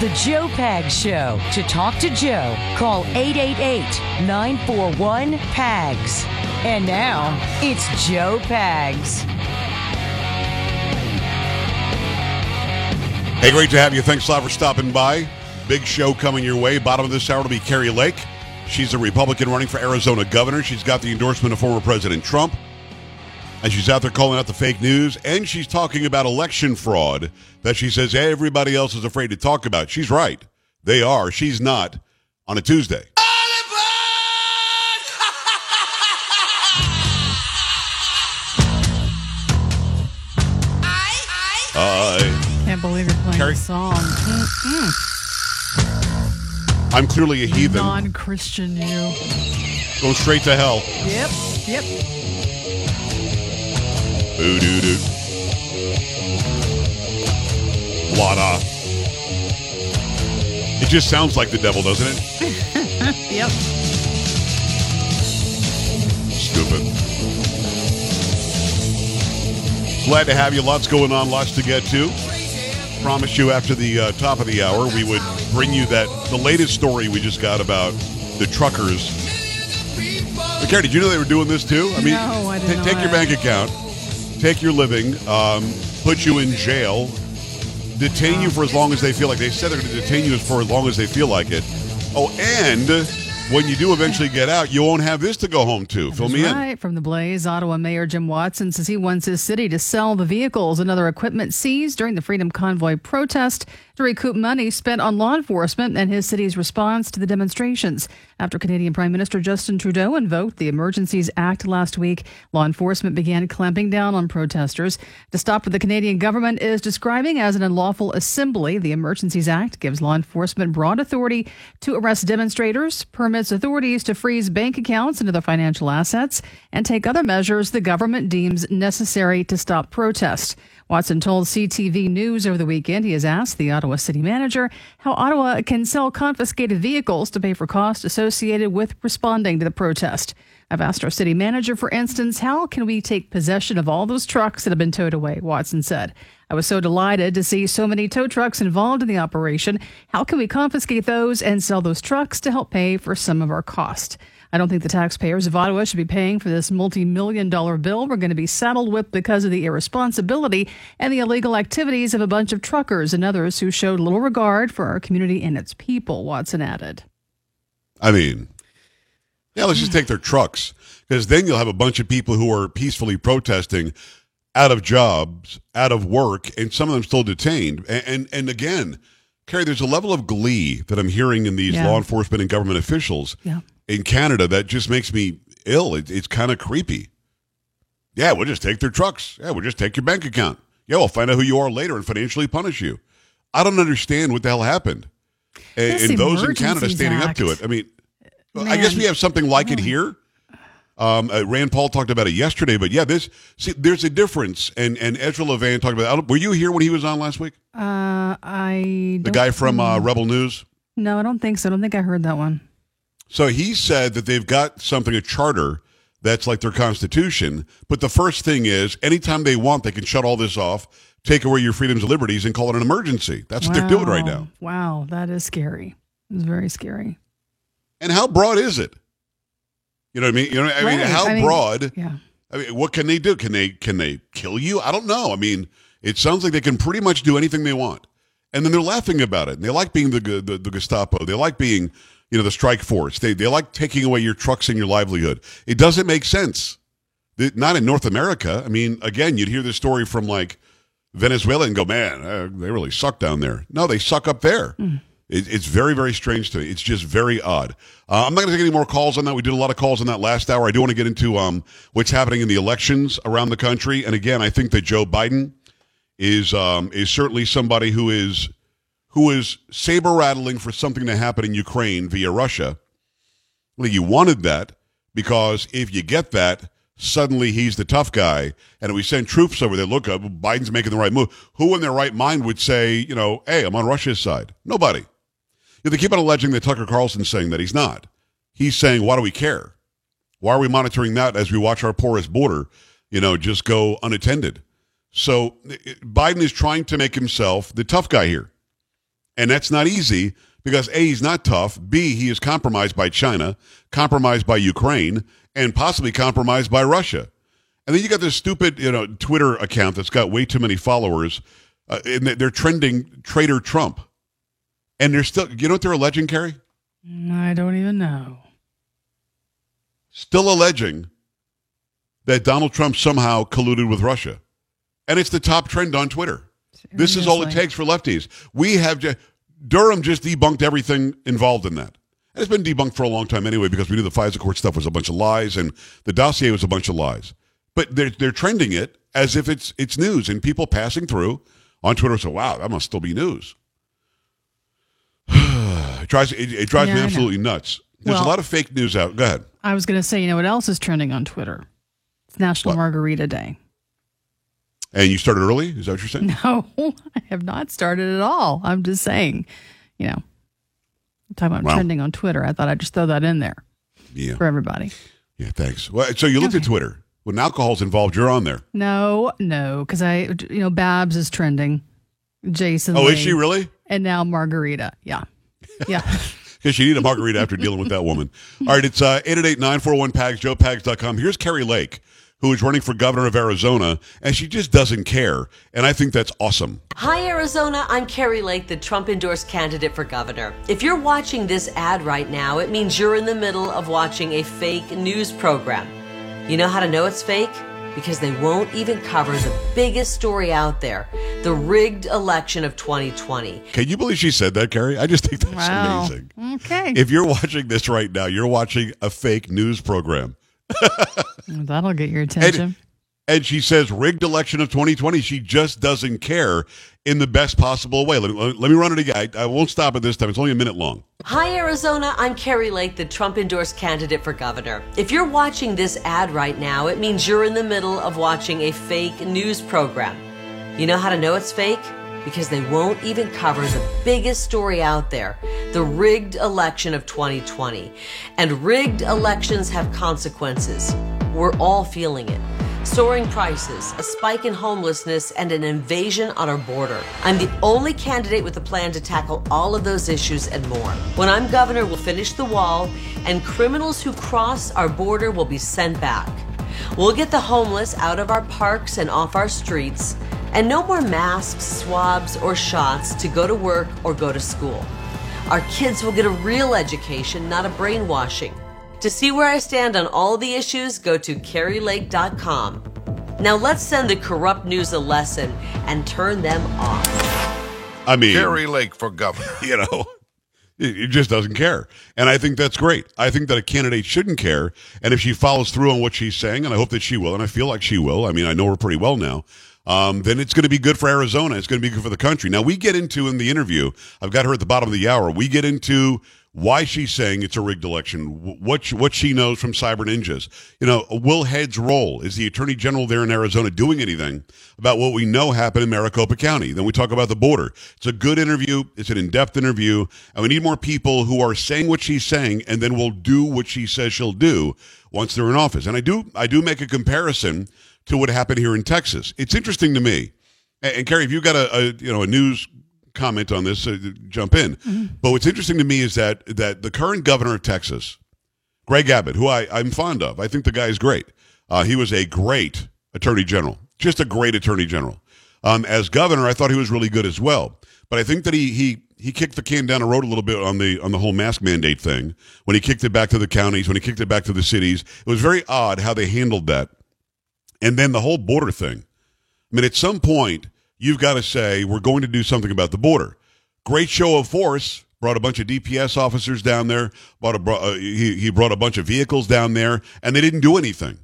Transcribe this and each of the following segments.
The Joe Pag Show. To talk to Joe, call 888 941 PAGS. And now, it's Joe Pags. Hey, great to have you. Thanks a lot for stopping by. Big show coming your way. Bottom of this hour will be Kari Lake. She's a Republican running for Arizona governor. She's got the endorsement of former President Trump. And she's out there calling out the fake news. And she's talking about election fraud that she says everybody else is afraid to talk about. She's right. They are. She's not on a Tuesday. I Can't believe you're playing Carrie? a song. I'm clearly a heathen. Non-Christian you. Going straight to hell. Yep. Yep. Boo doo doo. Lada. It just sounds like the devil, doesn't it? Yep. Stupid. Glad to have you. Lots going on, lots to get to. Promise you after the uh, top of the hour we would bring you that the latest story we just got about the truckers. But Carrie, did you know they were doing this too? I mean, No, I did ta- take your bank account, take your living, um, put you in jail, detain you for as long as they feel like. They said they're going to detain you for as long as they feel like it. Oh, and when you do eventually get out, you won't have this to go home to. Fill me in. Right from the Blaze, Ottawa Mayor Jim Watson says he wants his city to sell the vehicles and other equipment seized during the Freedom Convoy protest to recoup money spent on law enforcement and his city's response to the demonstrations. After Canadian Prime Minister Justin Trudeau invoked the Emergencies Act last week, law enforcement began clamping down on protesters. To stop what the Canadian government is describing as an unlawful assembly, the Emergencies Act gives law enforcement broad authority to arrest demonstrators, permits authorities to freeze bank accounts and other financial assets, and take other measures the government deems necessary to stop protests. Watson told CTV News over the weekend he has asked the Ottawa city manager how Ottawa can sell confiscated vehicles to pay for costs associated with responding to the protest. I've asked our city manager, for instance, how can we take possession of all those trucks that have been towed away? Watson said. I was so delighted to see so many tow trucks involved in the operation. How can we confiscate those and sell those trucks to help pay for some of our cost? I don't think the taxpayers of Ottawa should be paying for this multi million dollar bill we're going to be saddled with because of the irresponsibility and the illegal activities of a bunch of truckers and others who showed little regard for our community and its people, Watson added. I mean, yeah, let's just take their trucks because then you'll have a bunch of people who are peacefully protesting out of jobs, out of work, and some of them still detained. And and, and again, Carrie, there's a level of glee that I'm hearing in these Yeah. law enforcement and government officials Yeah. in Canada that just makes me ill. It, it's kind of creepy. Yeah, we'll just take their trucks. Yeah, we'll just take your bank account. Yeah, we'll find out who you are later and financially punish you. I don't understand what the hell happened. And, and those in Canada standing up to it. I mean, I guess we have something like it here. Um, uh, Rand Paul talked about it yesterday, but yeah, this see, there's a difference. And and Ezra Levant talked about. It. Were you here when he was on last week? Uh, I The guy from uh, Rebel News. No, I don't think so. I don't think I heard that one. So he said that they've got something, a charter that's like their constitution. But the first thing is, anytime they want, they can shut all this off, take away your freedoms and liberties, and call it an emergency. That's what they're doing right now. Wow, that is scary. It's very scary. And how broad is it? You know what I mean? You know, I mean, how I mean, broad Yeah. I mean, what can they do? Can they can they kill you? I don't know. I mean, it sounds like they can pretty much do anything they want, and then they're laughing about it. And they like being the the, the Gestapo. They like being you know the strike force. They they like taking away your trucks and your livelihood. It doesn't make sense. Not in North America. I mean, again, you'd hear this story from like Venezuela and go, man, uh, they really suck down there. No, they suck up there. Mm. It, it's very, very strange to me. It's just very odd. Uh, I'm not going to take any more calls on that. We did a lot of calls on that last hour. I do want to get into um, what's happening in the elections around the country. And again, I think that Joe Biden is um, is certainly somebody who is who is saber rattling for something to happen in Ukraine via Russia. Well, you wanted that because if you get that, suddenly he's the tough guy. And we send troops over there, look, uh, Biden's making the right move. Who in their right mind would say, you know, hey, I'm on Russia's side? Nobody. They keep on alleging that Tucker Carlson's saying that he's not. He's saying, why do we care? Why are we monitoring that as we watch our porous border, you know, just go unattended? So Biden is trying to make himself the tough guy here. And that's not easy because A, he's not tough. B, he is compromised by China, compromised by Ukraine, and possibly compromised by Russia. And then you got this stupid, you know, Twitter account that's got way too many followers, uh, and they're trending traitor Trump. And they're still, you know what they're alleging, Carrie? I don't even know. Still alleging that Donald Trump somehow colluded with Russia. And it's the top trend on Twitter. Seriously? This is all it takes for lefties. We have just, Durham just debunked everything involved in that. And it's been debunked for a long time anyway because we knew the FISA court stuff was a bunch of lies and the dossier was a bunch of lies. But they're, they're trending it as if it's, it's news and people passing through on Twitter say, wow, that must still be news. it drives, it, it drives yeah, me absolutely nuts. There's well, a lot of fake news out. Go ahead. I was going to say, you know what else is trending on Twitter? It's National what? Margarita Day. And you started early? Is that what you're saying? No, I have not started at all. I'm just saying, you know, talking about wow. trending on Twitter. I thought I'd just throw that in there yeah. for everybody. Yeah, thanks. Well, so you looked okay. at Twitter. When alcohol's involved, you're on there. No, no, because I, you know, Babs is trending. Jason. Oh, Lee, is she really? And now Margarita. Yeah. Yeah. Because you need a margarita after dealing with that woman. All right, it's uh, 888-941-PAGS, joepags.com. Here's Kari Lake who is running for governor of Arizona, and she just doesn't care. And I think that's awesome. Hi, Arizona. I'm Kari Lake, the Trump endorsed candidate for governor. If you're watching this ad right now, it means you're in the middle of watching a fake news program. You know how to know it's fake? Because they won't even cover the biggest story out there the rigged election of 2020. Can you believe she said that, Kari? I just think that's wow. amazing. Okay. If you're watching this right now, you're watching a fake news program. That'll get your attention. And, she says rigged election of 2020. She just doesn't care in the best possible way. Let me, uh, let me run it again. I, I won't stop it this time. It's only a minute long. Hi, Arizona. I'm Kari Lake, the Trump endorsed candidate for governor. If you're watching this ad right now, it means you're in the middle of watching a fake news program. You know how to know it's fake? because they won't even cover the biggest story out there the rigged election of 2020. And rigged elections have consequences. We're all feeling it. Soaring prices, a spike in homelessness, and an invasion on our border. I'm the only candidate with a plan to tackle all of those issues and more. When I'm governor, we'll finish the wall, and criminals who cross our border will be sent back. We'll get the homeless out of our parks and off our streets and no more masks, swabs, or shots to go to work or go to school. Our kids will get a real education, not a brainwashing. To see where I stand on all the issues, go to karilake.com. Now let's send the corrupt news a lesson and turn them off. I mean, Kari Lake for governor. You know, it just doesn't care. And I think that's great. I think that a candidate shouldn't care. And if she follows through on what she's saying, and I hope that she will, and I feel like she will, I mean, I know her pretty well now um, then it's going to be good for Arizona. It's going to be good for the country. Now, we get into in the interview, I've got her at the bottom of the hour, we get into why she's saying it's a rigged election, what she, what she knows from cyber ninjas. You know, will heads roll? Is the attorney general there in Arizona doing anything about what we know happened in Maricopa County? Then we talk about the border. It's a good interview. It's an in-depth interview, and we need more people who are saying what she's saying and then will do what she says she'll do once they're in office. And I do, I do make a comparison to what happened here in Texas. It's interesting to me. And, and Carrie, if you've got a, a, you know a news comment on this, uh, jump in. Mm-hmm. But what's interesting to me is that that the current governor of Texas, Greg Abbott, who I, I'm fond of, I think the guy is great. Uh, he was a great attorney general, just a great attorney general. Um, as governor, I thought he was really good as well. But I think that he he he kicked the can down the road a little bit on the on the whole mask mandate thing. When he kicked it back to the counties, when he kicked it back to the cities, it was very odd how they handled that. And then the whole border thing. I mean, at some point, you've got to say we're going to do something about the border. Great show of force. Brought a bunch of DPS officers down there. Brought a, uh, he, he brought a bunch of vehicles down there, and they didn't do anything.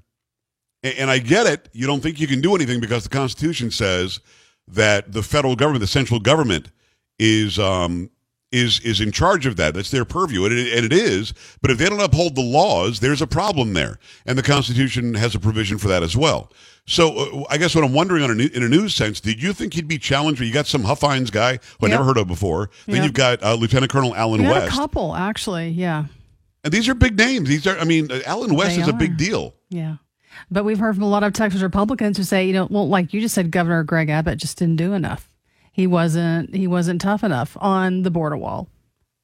And, and I get it. You don't think you can do anything because the Constitution says that the federal government, the central government, is um, is is in charge of that. That's their purview, and it, and it is. But if they don't uphold the laws, there's a problem there, and the Constitution has a provision for that as well. So uh, I guess what I'm wondering on a new, in a news sense, did you think he'd be challenged? You got some Huffines guy who I Yep. never heard of before. Then Yep. you've got uh, Lieutenant Colonel Allen We had a couple, actually. Yeah. and these are big names. These are, I mean, uh, Allen West They is a are. big deal. Yeah. But we've heard from a lot of Texas Republicans who say, you know, well, like you just said, Governor Greg Abbott just didn't do enough. He wasn't he wasn't tough enough on the border wall.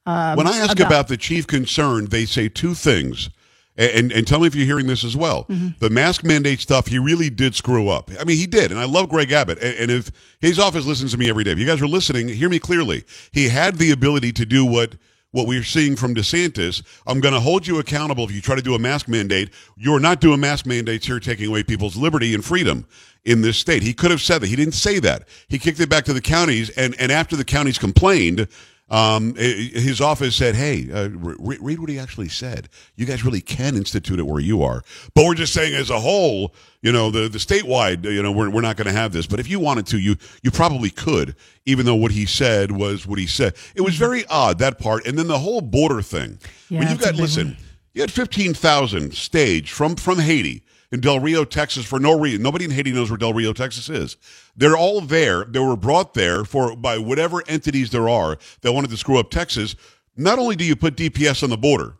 Um, when I ask about, the chief concern, they say two things. And, and tell me if you're hearing this as well. Mm-hmm. The mask mandate stuff, he really did screw up. I mean, he did. And I love Greg Abbott. And, and if his office listens to me every day, if you guys are listening, hear me clearly. He had the ability to do what what we're seeing from DeSantis. I'm going to hold you accountable if you try to do a mask mandate. You're not doing mask mandates here, taking away people's liberty and freedom in this state. He could have said that. He didn't say that. He kicked it back to the counties. And, and after the counties complained, um, his office said, "Hey, uh, re- read what he actually said. You guys really can institute it where you are, but we're just saying as a whole, you know, the the statewide, you know, we're we're not going to have this. But if you wanted to, you you probably could, even though what he said was what he said. It was very odd that part, and then the whole border thing. Yeah, when you've got listen, one. you had fifteen thousand staged from from Haiti in Del Rio, Texas, for no reason. Nobody in Haiti knows where Del Rio, Texas is. They're all there. They were brought there for by whatever entities there are that wanted to screw up Texas. Not only do you put DPS on the border,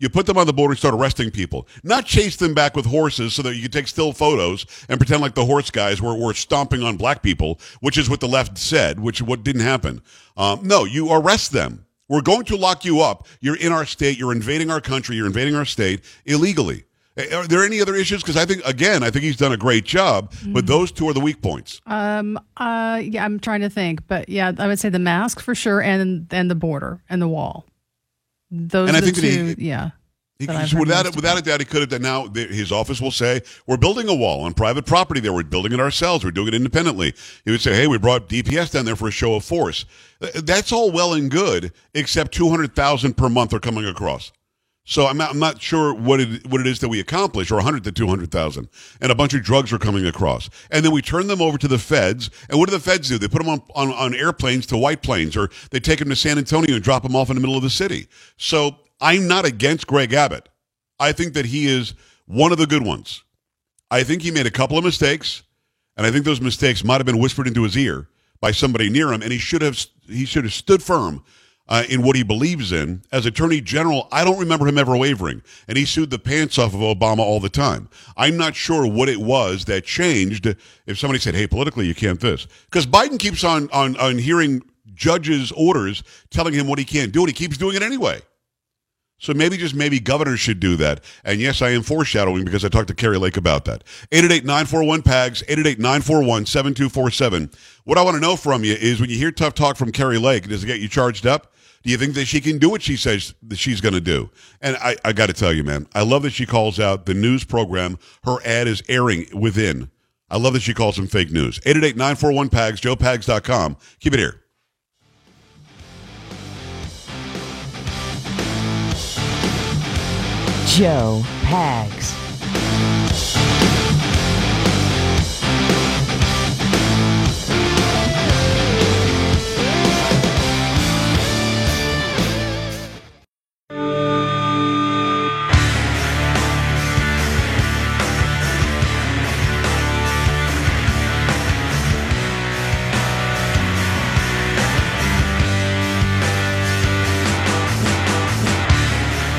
you put them on the border and start arresting people, not chase them back with horses so that you can take still photos and pretend like the horse guys were, were stomping on black people, which is what the left said, which what didn't happen. Um, no, you arrest them. We're going to lock you up. You're in our state. You're invading our country. You're invading our state illegally. Are there any other issues? Because I think, again, I think he's done a great job, but those two are the weak points. Um, uh, yeah, I'm trying to think, but yeah, I would say the mask for sure, and and the border and the wall. Those And I think that two. he- yeah, He, that I've so heard without it, without a doubt, he could have done. Now the, his office will say, "We're building a wall on private property. There, we're building it ourselves. We're doing it independently." He would say, "Hey, we brought DPS down there for a show of force." That's all well and good, except two hundred thousand per month are coming across. So I'm not, I'm not sure what it what it is that we accomplish, or 100 to 200,000, and a bunch of drugs are coming across, and then we turn them over to the feds. And what do the feds do? They put them on, on, on airplanes to White Plains, or they take them to San Antonio and drop them off in the middle of the city. So I'm not against Greg Abbott. I think that he is one of the good ones. I think he made a couple of mistakes, and I think those mistakes might have been whispered into his ear by somebody near him, and he should have he should have stood firm uh, in what he believes in. As Attorney General, I don't remember him ever wavering, and he sued the pants off of Obama all the time. I'm not sure what it was that changed. If somebody said, "Hey, politically, you can't this," because Biden keeps on on on hearing judges' orders telling him what he can't do, and he keeps doing it anyway. So maybe just maybe governors should do that. And yes, I am foreshadowing because I talked to Kari Lake about that. 888-941-PAGS, 888-941-7247. What I want to know from you is when you hear tough talk from Kari Lake, does it get you charged up? Do you think that she can do what she says that she's going to do? And I, I got to tell you, man, I love that she calls out the news program her ad is airing within. I love that she calls them fake news. 888-941-PAGS, joepags.com. Keep it here. Joe Pags.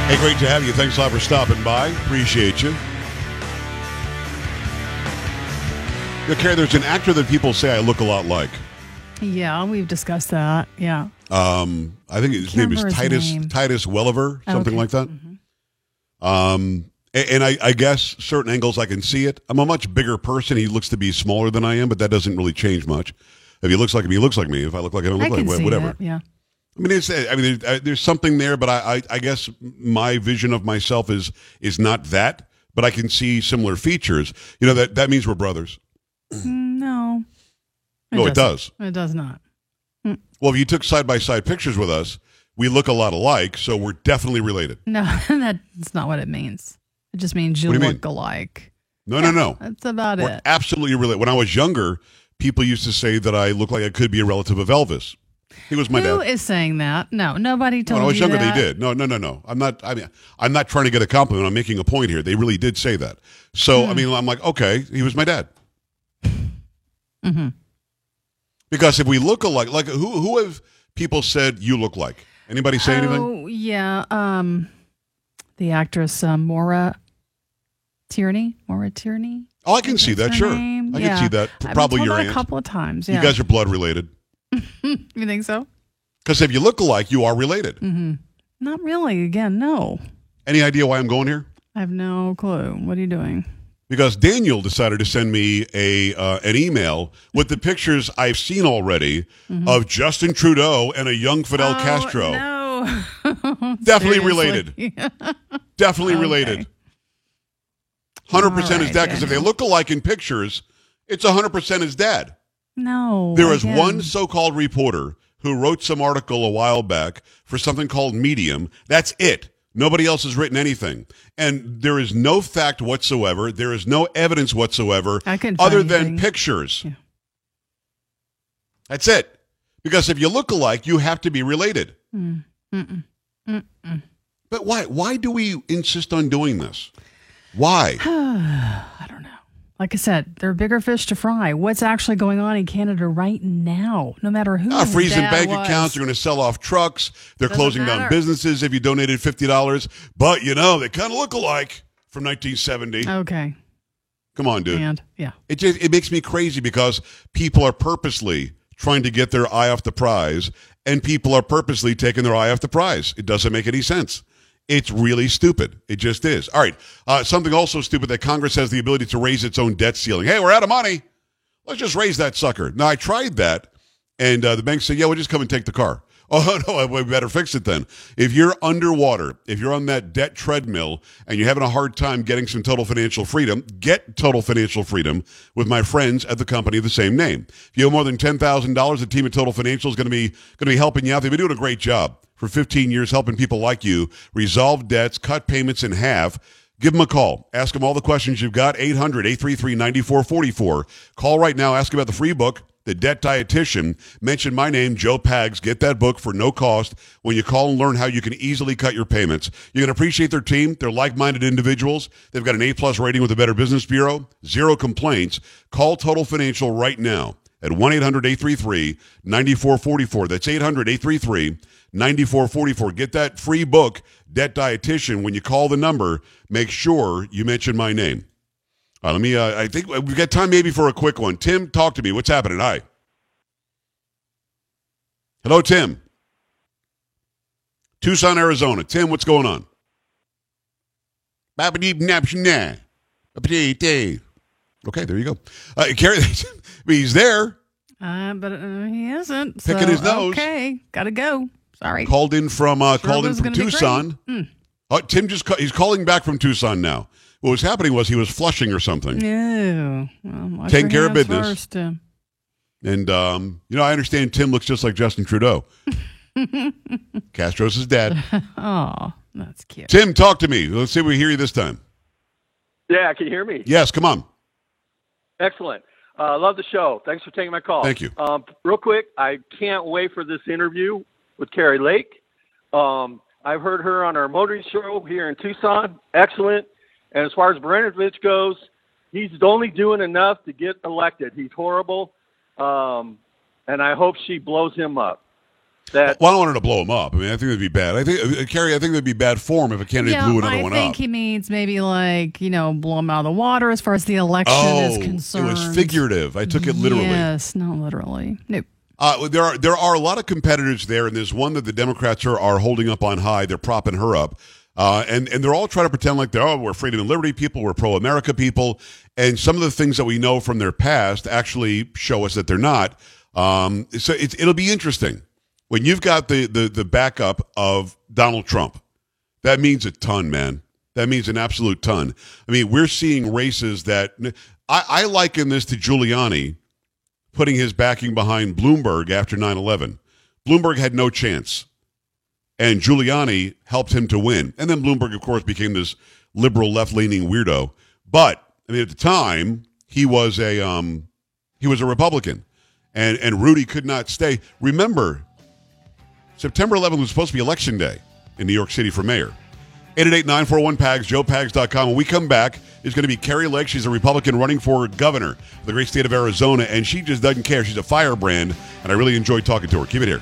Hey, great to have you. Thanks a lot for stopping by. Appreciate you. Yeah, Carrie, there's an actor that people say I look a lot like. yeah, we've discussed that. Yeah, Um, I think his name is his Titus name. Titus Welliver, something Okay. like that. Um, A- And I, I guess certain angles I can see it. I'm a much bigger person. He looks to be smaller than I am, but that doesn't really change much. If he looks like me, he looks like me. If I look like him, I look I like him. Whatever. it. Yeah. I mean, it's, I mean, there's, uh, there's something there, but I, I, I guess my vision of myself is is not that. But I can see similar features. You know that that means we're brothers. No. No, it doesn't. does. It does not. Well, if you took side by side pictures with us, we look a lot alike, so we're definitely related. No, that's not what it means. It just means you you look alike. No, no, no. That's about We're it. absolutely related. When I was younger, people used to say that I look like I could be a relative of Elvis. He was my Who dad. is saying that? No, nobody told when I was you younger, that. they did. No, no, no, no. I'm not. I mean, I'm not trying to get a compliment. I'm making a point here. They really did say that. So Hmm. I mean, I'm like, okay, he was my dad. Mm-hmm. Because if we look alike, like who who have people said you look like? Anybody say anything? Oh yeah, um, the actress uh, Maura Tierney. Maura Tierney. Oh, I can see that. Sure, name? I Yeah. can see that. Probably your aunt. a couple of times. Yeah. You guys are blood related. you think so? Because if you look alike, you are related. Mm-hmm. Not really. Again, no. Any idea why I'm going here? I have no clue. What are you doing? because Daniel decided to send me a uh, an email with the pictures I've seen already of Justin Trudeau and a young Fidel Mm-hmm. Oh, Castro. No. Definitely related. Definitely Okay. related. Hundred percent All is right, dad. Because if they look alike in pictures, it's hundred percent his dad. No. There was one so-called reporter who wrote some article a while back for something called Medium. That's it. Nobody else has written anything. And there is no fact whatsoever. There is no evidence whatsoever other than anything. pictures. Yeah. That's it. Because if you look alike, you have to be related. Mm. Mm-mm. Mm-mm. But why why do we insist on doing this? Why? I don't. Like I said, there are bigger fish to fry. What's actually going on in Canada right now? No matter who uh, his freezing bank was. accounts. They're going to sell off trucks. They're Doesn't closing down businesses if you donated fifty dollars. But you know they kind of look alike from 1970. Okay. Come on, dude. And yeah. It just it makes me crazy because people are purposely trying to get their eye off the prize, and people are purposely taking their eye off the prize. It doesn't make any sense. It's really stupid. It just is. All right. Uh, something also stupid that Congress has the ability to raise its own debt ceiling. Hey, we're out of money. Let's just raise that sucker. Now, I tried that, and uh, the bank said, yeah, we'll just come and take the car. Oh, no, we better fix it then. If you're underwater, if you're on that debt treadmill and you're having a hard time getting some total financial freedom, get total financial freedom with my friends at the company of the same name. If you have more than $10,000, the team at Total Financial is going to be going to be helping you out. They've been doing a great job for 15 years helping people like you resolve debts, cut payments in half. Give them a call. Ask them all the questions you've got. 800 833 9444. Call right now. Ask about the free book, The Debt Dietitian. Mention my name, Joe Pags. Get that book for no cost when you call and learn how you can easily cut your payments. You're going to appreciate their team. They're like minded individuals. They've got an A plus rating with the Better Business Bureau, zero complaints. Call Total Financial right now at 1 800 833 9444. That's 800 833 9444. Get that free book, Debt Dietitian. When you call the number, make sure you mention my name. Uh, let me, uh, I think we've got time maybe for a quick one. Tim, talk to me. What's happening? Hi. Hello, Tim. Tucson, Arizona. Tim, what's going on? Okay, there you go. Uh, Carrie, he's there. Uh, but uh, he isn't. Picking so, his nose. Okay. Gotta go. Sorry. Called in from uh, Sure called in from gonna be great. Tucson. Hmm. Uh, Tim just ca- he's calling back from Tucson now. What was happening was he was flushing or something, No. Well, Taking care of business. First, uh, and um, you know I understand Tim looks just like Justin Trudeau. Castro's his dad. oh, that's cute. Tim, talk to me. Let's see if we hear you this time. Yeah, can you hear me? Yes, come on. Excellent. Uh, love the show. Thanks for taking my call. Thank you. Um, real quick, I can't wait for this interview with Kari Lake. Um, I've heard her on our motoring show here in Tucson. Excellent. And as far as Brnovich goes, he's only doing enough to get elected. He's horrible. Um, and I hope she blows him up. That Well, I don't want her to blow him up. I mean, I think it'd be bad. I think uh, Carrie, I think it'd be bad form if a candidate yeah, blew another I one up. I think up. he means maybe like you know blow him out of the water as far as the election oh, is concerned. it was figurative. I took it literally. Yes, not literally. Nope. Uh, there are there are a lot of competitors there, and there's one that the Democrats are, are holding up on high. They're propping her up. Uh, and, and they're all trying to pretend like they're, oh, we're freedom and liberty people, we're pro America people. And some of the things that we know from their past actually show us that they're not. Um, so it, it'll be interesting. When you've got the, the, the backup of Donald Trump, that means a ton, man. That means an absolute ton. I mean, we're seeing races that I, I liken this to Giuliani putting his backing behind Bloomberg after 9 11. Bloomberg had no chance and Giuliani helped him to win. And then Bloomberg, of course, became this liberal, left-leaning weirdo. But I mean, at the time, he was a um, he was a Republican, and and Rudy could not stay. Remember, September 11th was supposed to be election day in New York City for mayor. 888-941-PAGS, joepags.com. When we come back, is going to be Kari Lake. She's a Republican running for governor of the great state of Arizona, and she just doesn't care. She's a firebrand, and I really enjoyed talking to her. Keep it here.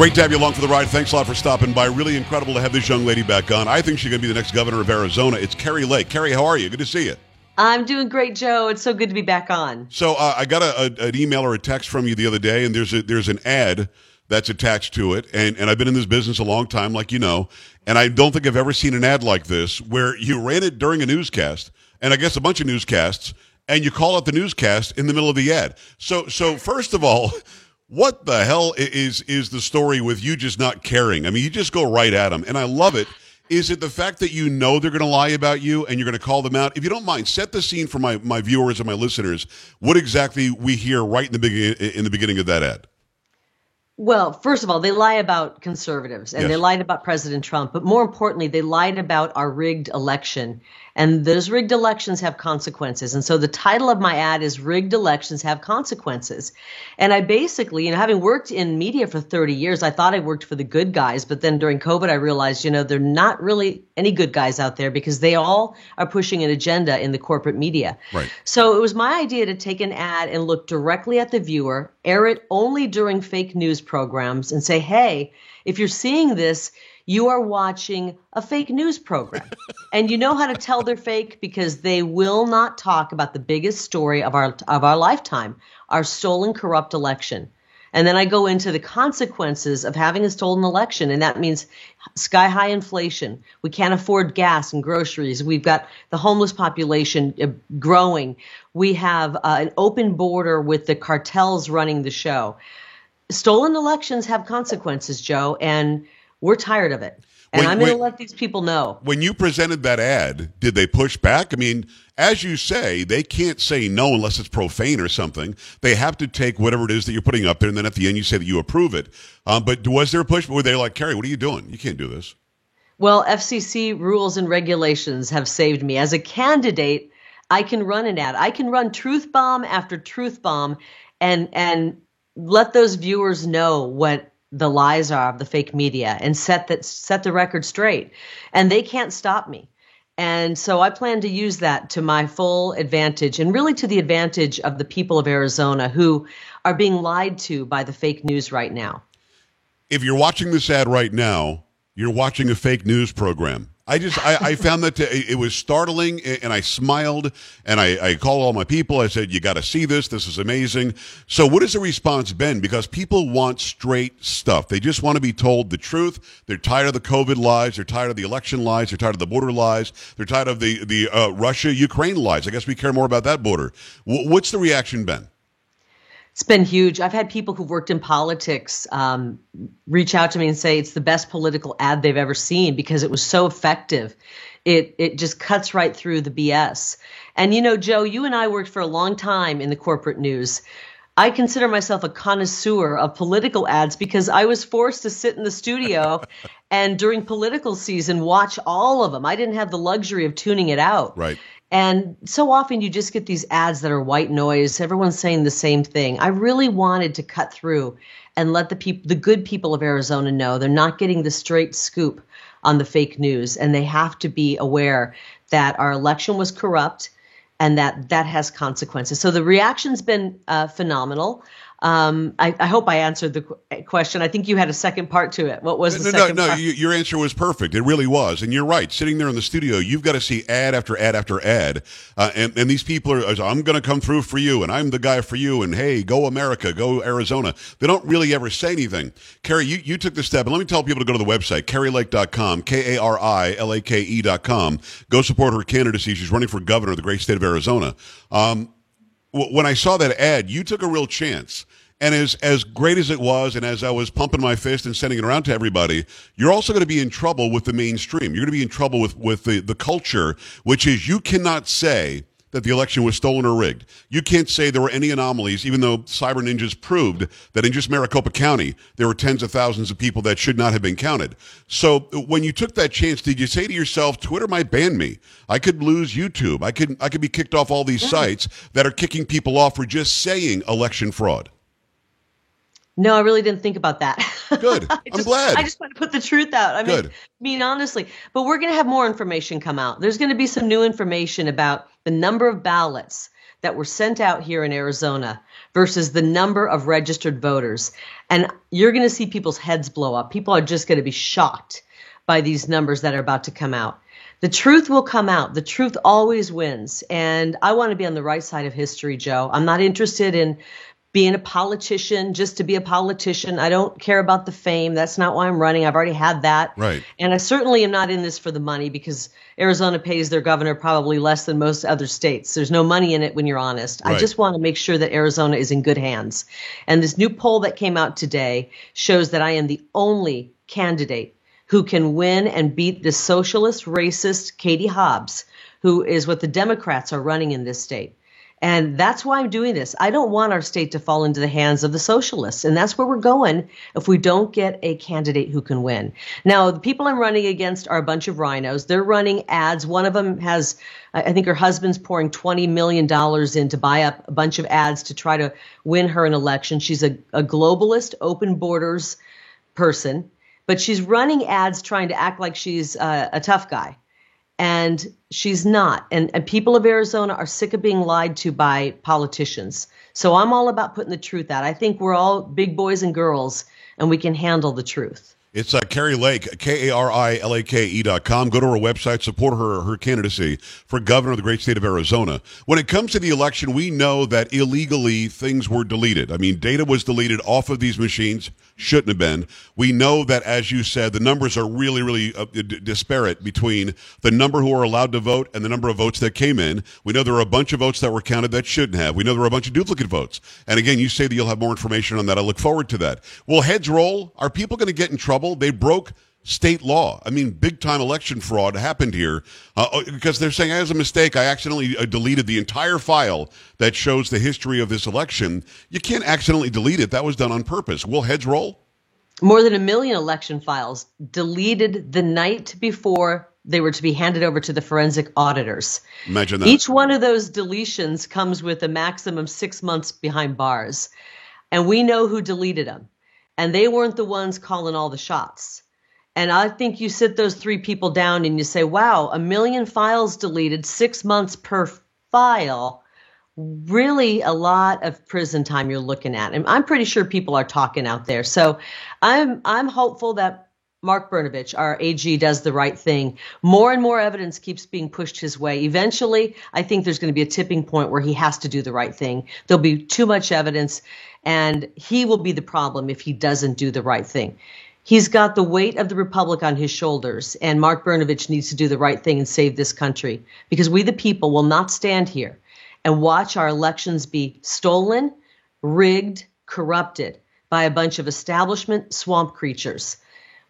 Great to have you along for the ride. Thanks a lot for stopping by. Really incredible to have this young lady back on. I think she's going to be the next governor of Arizona. It's Kari Lake. Kari, how are you? Good to see you. I'm doing great, Joe. It's so good to be back on. So uh, I got a, a, an email or a text from you the other day, and there's a, there's an ad that's attached to it. And, and I've been in this business a long time, like you know, and I don't think I've ever seen an ad like this where you ran it during a newscast, and I guess a bunch of newscasts, and you call out the newscast in the middle of the ad. So so first of all. What the hell is is the story with you just not caring? I mean, you just go right at them, and I love it. Is it the fact that you know they're going to lie about you and you're going to call them out? If you don't mind, set the scene for my, my viewers and my listeners. What exactly we hear right in the beginning in the beginning of that ad? Well, first of all, they lie about conservatives and yes. they lied about President Trump, but more importantly, they lied about our rigged election. And those rigged elections have consequences. And so the title of my ad is Rigged Elections Have Consequences. And I basically, you know, having worked in media for 30 years, I thought I worked for the good guys. But then during COVID, I realized, you know, there are not really any good guys out there because they all are pushing an agenda in the corporate media. Right. So it was my idea to take an ad and look directly at the viewer, air it only during fake news programs, and say, hey, if you're seeing this, you are watching a fake news program. and you know how to tell they're fake because they will not talk about the biggest story of our of our lifetime, our stolen corrupt election. And then I go into the consequences of having a stolen election, and that means sky high inflation. We can't afford gas and groceries. We've got the homeless population uh, growing. We have uh, an open border with the cartels running the show. Stolen elections have consequences, Joe, and we're tired of it. And when, I'm going to let these people know. When you presented that ad, did they push back? I mean, as you say, they can't say no unless it's profane or something. They have to take whatever it is that you're putting up there, and then at the end you say that you approve it. Um, but was there a push? Were they like, Kari, what are you doing? You can't do this. Well, FCC rules and regulations have saved me. As a candidate, I can run an ad. I can run truth bomb after truth bomb and and let those viewers know what the lies are of the fake media and set that set the record straight. And they can't stop me. And so i plan to use that to my full advantage and really to the advantage of the people of arizona who are being lied to by the fake news right now. If you're watching this ad right now you're watching a fake news program I just I, I found that to, it was startling, and I smiled, and I, I called all my people. I said, "You got to see this. This is amazing." So, what has the response been? Because people want straight stuff. They just want to be told the truth. They're tired of the COVID lies. They're tired of the election lies. They're tired of the border lies. They're tired of the the uh, Russia Ukraine lies. I guess we care more about that border. W- what's the reaction been? It's been huge. I've had people who've worked in politics um, reach out to me and say it's the best political ad they've ever seen because it was so effective. It it just cuts right through the BS. And you know, Joe, you and I worked for a long time in the corporate news. I consider myself a connoisseur of political ads because I was forced to sit in the studio and during political season watch all of them. I didn't have the luxury of tuning it out. Right. And so often you just get these ads that are white noise. Everyone's saying the same thing. I really wanted to cut through and let the people, the good people of Arizona know they're not getting the straight scoop on the fake news. And they have to be aware that our election was corrupt and that that has consequences. So the reaction's been uh, phenomenal. Um, I, I, hope I answered the question. I think you had a second part to it. What was the no, second no, no, no? your answer was perfect. It really was, and you're right. Sitting there in the studio, you've got to see ad after ad after ad, uh, and and these people are. I'm going to come through for you, and I'm the guy for you, and hey, go America, go Arizona. They don't really ever say anything. Kari, you, you took the step, and let me tell people to go to the website karilake.com, k a r i l a k e.com. Go support her candidacy. She's running for governor of the great state of Arizona. Um, when I saw that ad, you took a real chance. And as as great as it was, and as I was pumping my fist and sending it around to everybody, you're also going to be in trouble with the mainstream. You're going to be in trouble with with the the culture, which is you cannot say that the election was stolen or rigged. You can't say there were any anomalies, even though Cyber Ninjas proved that in just Maricopa County, there were tens of thousands of people that should not have been counted. So when you took that chance, did you say to yourself, Twitter might ban me? I could lose YouTube. I could, I could be kicked off all these sites that are kicking people off for just saying election fraud. No, I really didn't think about that. Good. I'm just, glad. I just want to put the truth out. I mean, mean honestly, but we're going to have more information come out. There's going to be some new information about the number of ballots that were sent out here in Arizona versus the number of registered voters. And you're going to see people's heads blow up. People are just going to be shocked by these numbers that are about to come out. The truth will come out. The truth always wins. And I want to be on the right side of history, Joe. I'm not interested in being a politician just to be a politician. I don't care about the fame. That's not why I'm running. I've already had that. Right. And I certainly am not in this for the money because Arizona pays their governor probably less than most other states. There's no money in it when you're honest. Right. I just want to make sure that Arizona is in good hands. And this new poll that came out today shows that I am the only candidate who can win and beat the socialist racist Katie Hobbs, who is what the Democrats are running in this state. And that's why I'm doing this. I don't want our state to fall into the hands of the socialists. And that's where we're going if we don't get a candidate who can win. Now, the people I'm running against are a bunch of RINOs. They're running ads. One of them has, I think her husband's pouring $20 million in to buy up a bunch of ads to try to win her an election. She's a, a globalist, open borders person, but she's running ads trying to act like she's uh, a tough guy and she's not. And, and, people of Arizona are sick of being lied to by politicians. So I'm all about putting the truth out. I think we're all big boys and girls, and we can handle the truth. It's uh, Kari Lake, K A R I L A K E dot com. Go to her website, support her her candidacy for governor of the great state of Arizona. When it comes to the election, we know that illegally things were deleted. I mean, data was deleted off of these machines, shouldn't have been. We know that, as you said, the numbers are really, really uh, d- disparate between the number who are allowed to vote and the number of votes that came in. We know there are a bunch of votes that were counted that shouldn't have. We know there are a bunch of duplicate votes. And again, you say that you'll have more information on that. I look forward to that. Will heads roll? Are people going to get in trouble? trouble. They broke state law. I mean, big time election fraud happened here uh, oh, because they're saying, as a mistake, I accidentally uh, deleted the entire file that shows the history of this election. You can't accidentally delete it. That was done on purpose. Will heads roll? More than a million election files deleted the night before they were to be handed over to the forensic auditors. Imagine that. Each one of those deletions comes with a maximum six months behind bars. And we know who deleted them and they weren't the ones calling all the shots. And I think you sit those three people down and you say, wow, a million files deleted, six months per file. Really, a lot of prison time you're looking at. And I'm pretty sure people are talking out there. So I'm I'm hopeful that Mark Brnovich, our AG, does the right thing. More and more evidence keeps being pushed his way. Eventually, I think there's going to be a tipping point where he has to do the right thing. There'll be too much evidence, and he will be the problem if he doesn't do the right thing. He's got the weight of the republic on his shoulders, and Mark Brnovich needs to do the right thing and save this country because we, the people, will not stand here and watch our elections be stolen, rigged, corrupted by a bunch of establishment swamp creatures.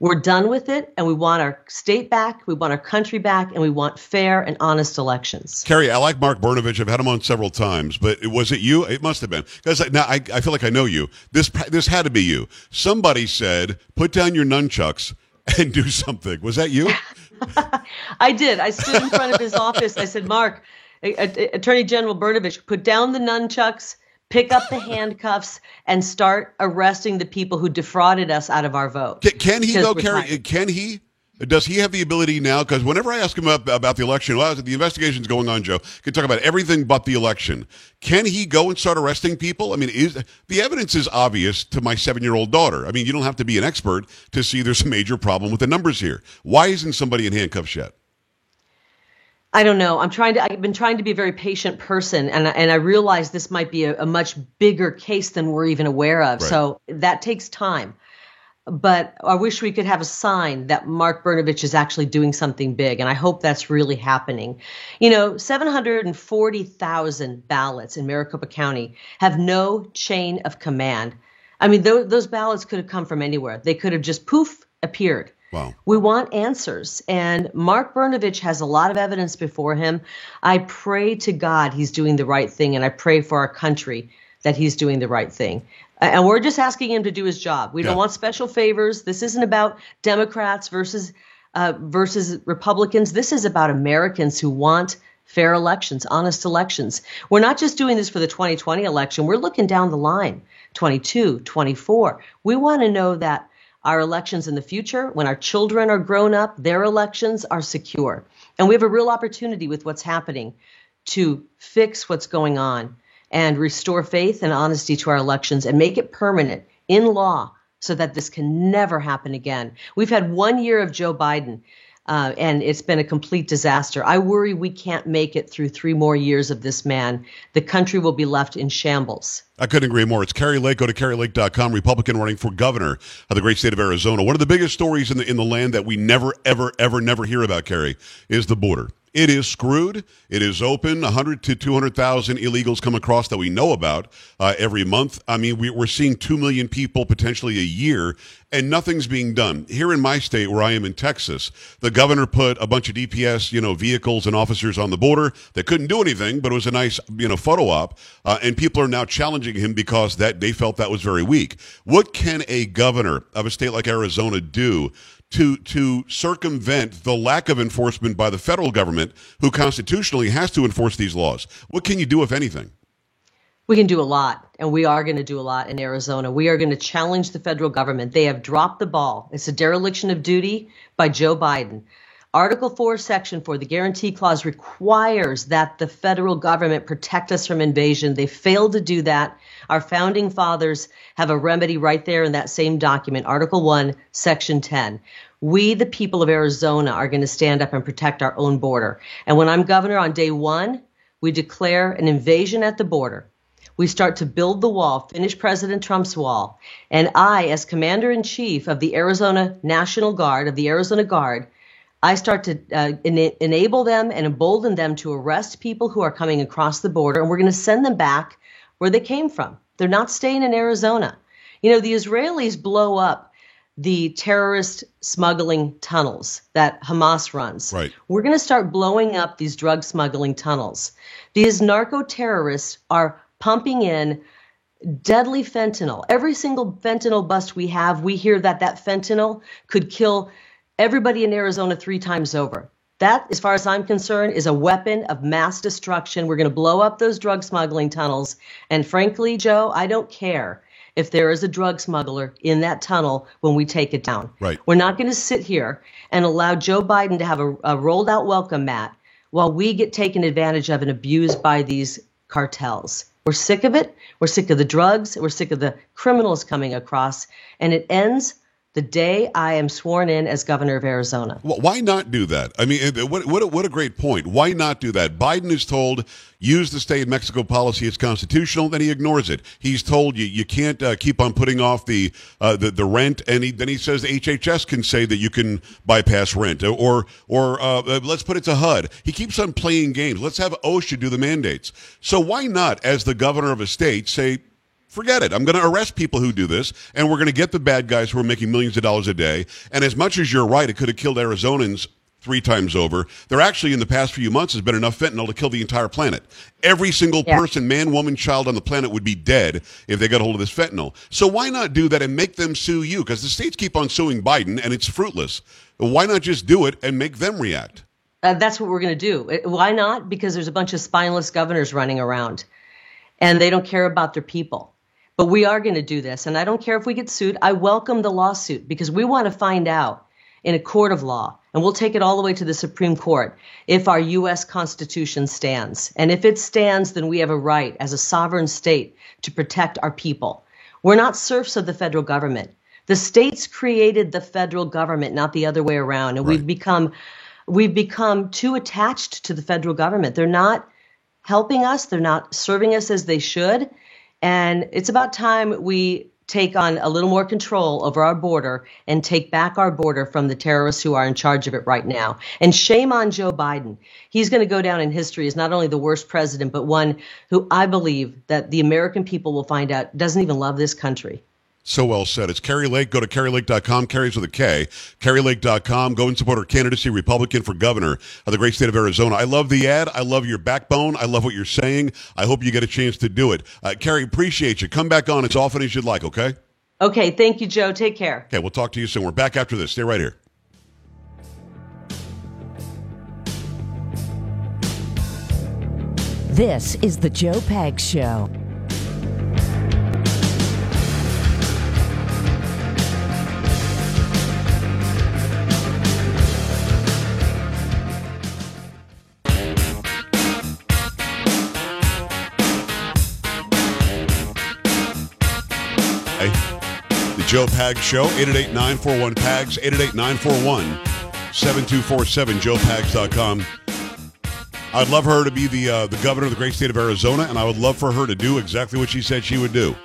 We're done with it, and we want our state back, we want our country back, and we want fair and honest elections. Kerry, I like Mark Brnovich. I've had him on several times, but was it you? It must have been because now I, I feel like I know you. This this had to be you. Somebody said, "Put down your nunchucks and do something." Was that you? I did. I stood in front of his office. I said, "Mark." Attorney General Brnovich, put down the nunchucks, pick up the handcuffs, and start arresting the people who defrauded us out of our vote. Can, can he though, Kari? Can he? Does he have the ability now? Because whenever I ask him about, about the election, well, the investigation's going on, Joe. Can talk about everything but the election. Can he go and start arresting people? I mean, is the evidence is obvious to my seven-year-old daughter. I mean, you don't have to be an expert to see there's a major problem with the numbers here. Why isn't somebody in handcuffs yet? I don't know. I'm trying to. I've been trying to be a very patient person, and and I realize this might be a, a much bigger case than we're even aware of. Right. So that takes time but I wish we could have a sign that Mark Brnovich is actually doing something big, and I hope that's really happening. You know, 740,000 ballots in Maricopa County have no chain of command. I mean, th- those ballots could have come from anywhere. They could have just poof appeared. Wow. We want answers. And Mark Brnovich has a lot of evidence before him. I pray to God he's doing the right thing, and I pray for our country that he's doing the right thing. And we're just asking him to do his job. We yeah. don't want special favors. This isn't about Democrats versus uh, versus Republicans. This is about Americans who want fair elections, honest elections. We're not just doing this for the 2020 election. We're looking down the line, 22, 24. We want to know that our elections in the future, when our children are grown up, their elections are secure. And we have a real opportunity with what's happening to fix what's going on and restore faith and honesty to our elections and make it permanent in law so that this can never happen again. We've had one year of Joe Biden. Uh, and it's been a complete disaster. I worry we can't make it through three more years of this man. The country will be left in shambles. I couldn't agree more. It's Kari Lake. Go to KariLake.com. Republican running for governor of the great state of Arizona. One of the biggest stories in the in the land that we never, ever, ever, never hear about, Kari, is the border. It is screwed. It is open. 100 to 200,000 illegals come across that we know about uh, every month. I mean, we, are seeing 2 million people potentially a year, and nothing's being done. Here in my state, where I am in Texas, the governor put a bunch of DPS, you know, vehicles and officers on the border that couldn't do anything, but it was a nice, you know, photo op. Uh, and people are now challenging him because that they felt that was very weak. What can a governor of a state like Arizona do to to circumvent the lack of enforcement by the federal government, who constitutionally has to enforce these laws? What can you do, if anything? We can do a lot, and we are going to do a lot in Arizona. We are going to challenge the federal government. They have dropped the ball. It's a dereliction of duty by Joe Biden. Article 4, Section 4, the Guarantee Clause requires that the federal government protect us from invasion. They failed to do that. Our founding fathers have a remedy right there in that same document, Article 1, Section 10. We, the people of Arizona, are going to stand up and protect our own border. And when I'm governor on day one, we declare an invasion at the border. We start to build the wall, finish President Trump's wall. And I, as commander in chief of the Arizona National Guard, of the Arizona Guard, I start to uh, en- enable them and embolden them to arrest people who are coming across the border, and we're going to send them back where they came from. They're not staying in Arizona. You know, the Israelis blow up the terrorist smuggling tunnels that Hamas runs. Right. We're going to start blowing up these drug smuggling tunnels. These narco terrorists are pumping in deadly fentanyl. Every single fentanyl bust we have, we hear that that fentanyl could kill everybody in Arizona three times over. That, as far as I'm concerned, is a weapon of mass destruction. We're going to blow up those drug smuggling tunnels. And frankly, Joe, I don't care if there is a drug smuggler in that tunnel when we take it down. Right. We're not going to sit here and allow Joe Biden to have a, a rolled out welcome mat while we get taken advantage of and abused by these cartels. We're sick of it. We're sick of the drugs. We're sick of the criminals coming across. And it ends the day I am sworn in as governor of Arizona. Why not do that? I mean, what, what, a, what a great point. Why not do that? Biden is told, use the state of Mexico policy, it's constitutional, then he ignores it. He's told you you can't uh, keep on putting off the, uh, the, the rent, and he, then he says HHS can say that you can bypass rent. Or, or uh, uh let's put it to HUD. He keeps on playing games. Let's have OSHA do the mandates. So why not, as the governor of a state, say, Forget it. I'm going to arrest people who do this, and we're going to get the bad guys who are making millions of dollars a day. And as much as you're right, it could have killed Arizonans three times over. There actually, in the past few months, has been enough fentanyl to kill the entire planet. Every single yeah. person, man, woman, child on the planet would be dead if they got a hold of this fentanyl. So why not do that and make them sue you? Because the states keep on suing Biden, and it's fruitless. Why not just do it and make them react? Uh, that's what we're going to do. Uh, Why not? Because there's a bunch of spineless governors running around and they don't care about their people. But we are going to do this. And I don't care if we get sued. I welcome the lawsuit because we want to find out in a court of law, and we'll take it all the way to the Supreme Court, if our U.S. Constitution stands. And if it stands, then we have a right as a sovereign state to protect our people. We're not serfs of the federal government. The states created the federal government, not the other way around. And we've become we've become too attached to the federal government. They're not helping us, they're not serving us as they should. And it's about time we take on a little more control over our border and take back our border from the terrorists who are in charge of it right now. And shame on Joe Biden. He's going to go down in history as not only the worst president, but one who I believe that the American people will find out doesn't even love this country. So well said. It's Kari Lake. Go to KariLake.com. Kari's with a K. KariLake.com. Go and support her candidacy, Republican for governor of the great state of Arizona. I love the ad. I love your backbone. I love what you're saying. I hope you get a chance to do it. Uh, Kari, appreciate you. Come back on as often as you'd like, okay? Okay. Thank you, Joe. Take care. Okay, we'll talk to you soon. We're back after this. Stay right here. This is the Joe Pag Show. Joe Pags Show, 888-941-PAGS, 888-941-7247, joepags.com. I'd love her to be the uh, the governor of the great state of Arizona, and I would love for her to do exactly what she said she would do.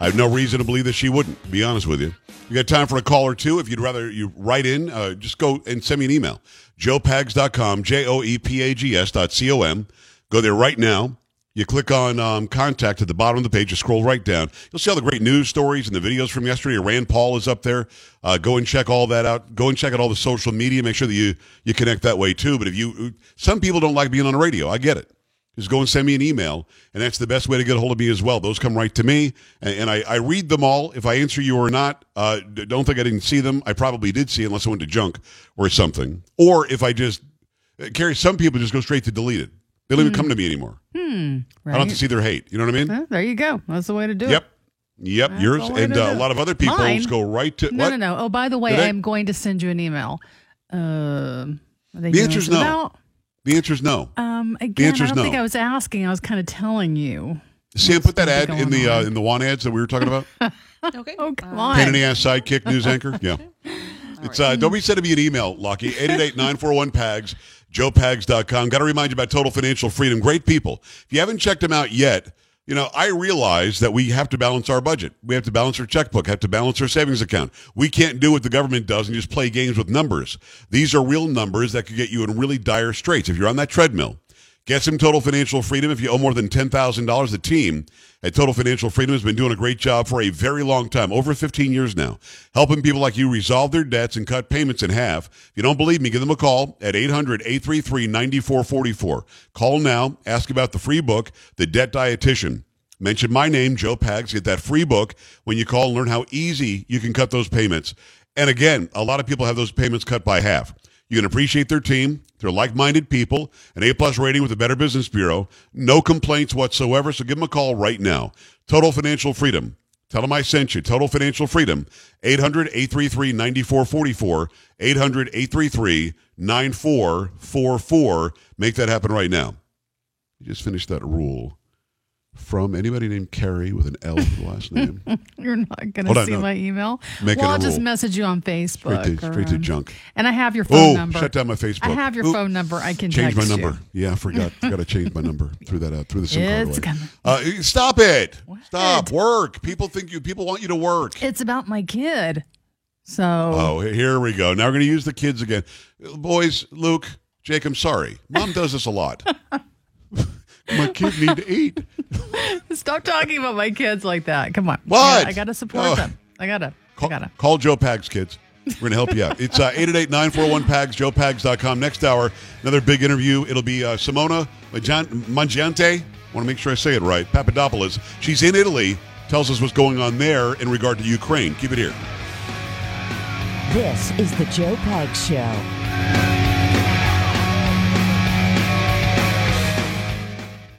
I have no reason to believe that she wouldn't, to be honest with you. You got time for a call or two. If you'd rather you write in, uh, just go and send me an email. joepags.com, J-O-E-P-A-G-S dot C-O-M. Go there right now. You click on um, contact at the bottom of the page. You scroll right down. You'll see all the great news stories and the videos from yesterday. Rand Paul is up there. Uh, go and check all that out. Go and check out all the social media. Make sure that you you connect that way too. But if you, some people don't like being on the radio. I get it. Just go and send me an email, and that's the best way to get a hold of me as well. Those come right to me, and, and I, I read them all. If I answer you or not, uh, don't think I didn't see them. I probably did see, unless I went to junk or something. Or if I just uh, carry, some people just go straight to deleted. They don't even come to me anymore. I don't have to see their hate. You know what I mean? Huh, there you go. That's the way to do it. Yep. Yep. That's Yours and uh, a lot of other people's Mine? go right to No, what? no, no. Oh, by the way, Did I? I'm going to send you an email. Um, are they The gonna answer's listen no. about? The answer is no. Um, again, answer's I don't no. think I was asking. I was kind of telling you. Sam, put that ad in the uh, in the want ads that we were talking about. Okay. Oh, come on. Pain in the ass sidekick news anchor. Yeah. It's uh, don't be sending me an email, Lucky. 888-941-PAGS, joepags.com. Got to remind you about Total Financial Freedom. Great people. If you haven't checked them out yet, you know, I realize that we have to balance our budget. We have to balance our checkbook, have to balance our savings account. We can't do what the government does and just play games with numbers. These are real numbers that could get you in really dire straits. If you're on that treadmill, Get some total financial freedom if you owe more than $10,000. The team at Total Financial Freedom has been doing a great job for a very long time, over 15 years now, helping people like you resolve their debts and cut payments in half. If you don't believe me, give them a call at 800-833-9444. Call now, ask about the free book, The Debt Dietitian. Mention my name, Joe Pags. Get that free book when you call and learn how easy you can cut those payments. And again, a lot of people have those payments cut by half. You can appreciate their team. They're like-minded people. An A-plus rating with the Better Business Bureau. No complaints whatsoever. So give them a call right now. Total Financial Freedom. Tell them I sent you. Total Financial Freedom. 800-833-9444. 800-833-9444. Make that happen right now. You just finished that rule from anybody named Carrie with an L the last name. You're not going to see no. my email. Make well, I'll just rule. message you on Facebook. Straight to, straight to junk. And I have your phone Oh, number. shut down my Facebook. I have your phone number. I can Change my number. You. Yeah, I forgot. I got to change my number. Threw that out. Threw the SIM card It's away. coming. Uh, stop it. Stop. Work. People think you. People want you to work. It's about my kid. So Oh, here we go. Now we're going to use the kids again. Boys, Luke, Jake, I'm sorry. Mom does this a lot. my kid need to eat. stop talking about my kids like that. Come on. What? I got to support Oh. them. I got to. I Call, got to. call Joe Pags, kids. We're going to help you out. It's uh, 888-941-PAGS, joepags.com. Next hour, another big interview. It'll be uh, Simona Mangian- Mangiante. want to make sure I say it right. Papadopoulos. She's in Italy. Tells us what's going on there in regard to Ukraine. Keep it here. This is the Joe Pags Show.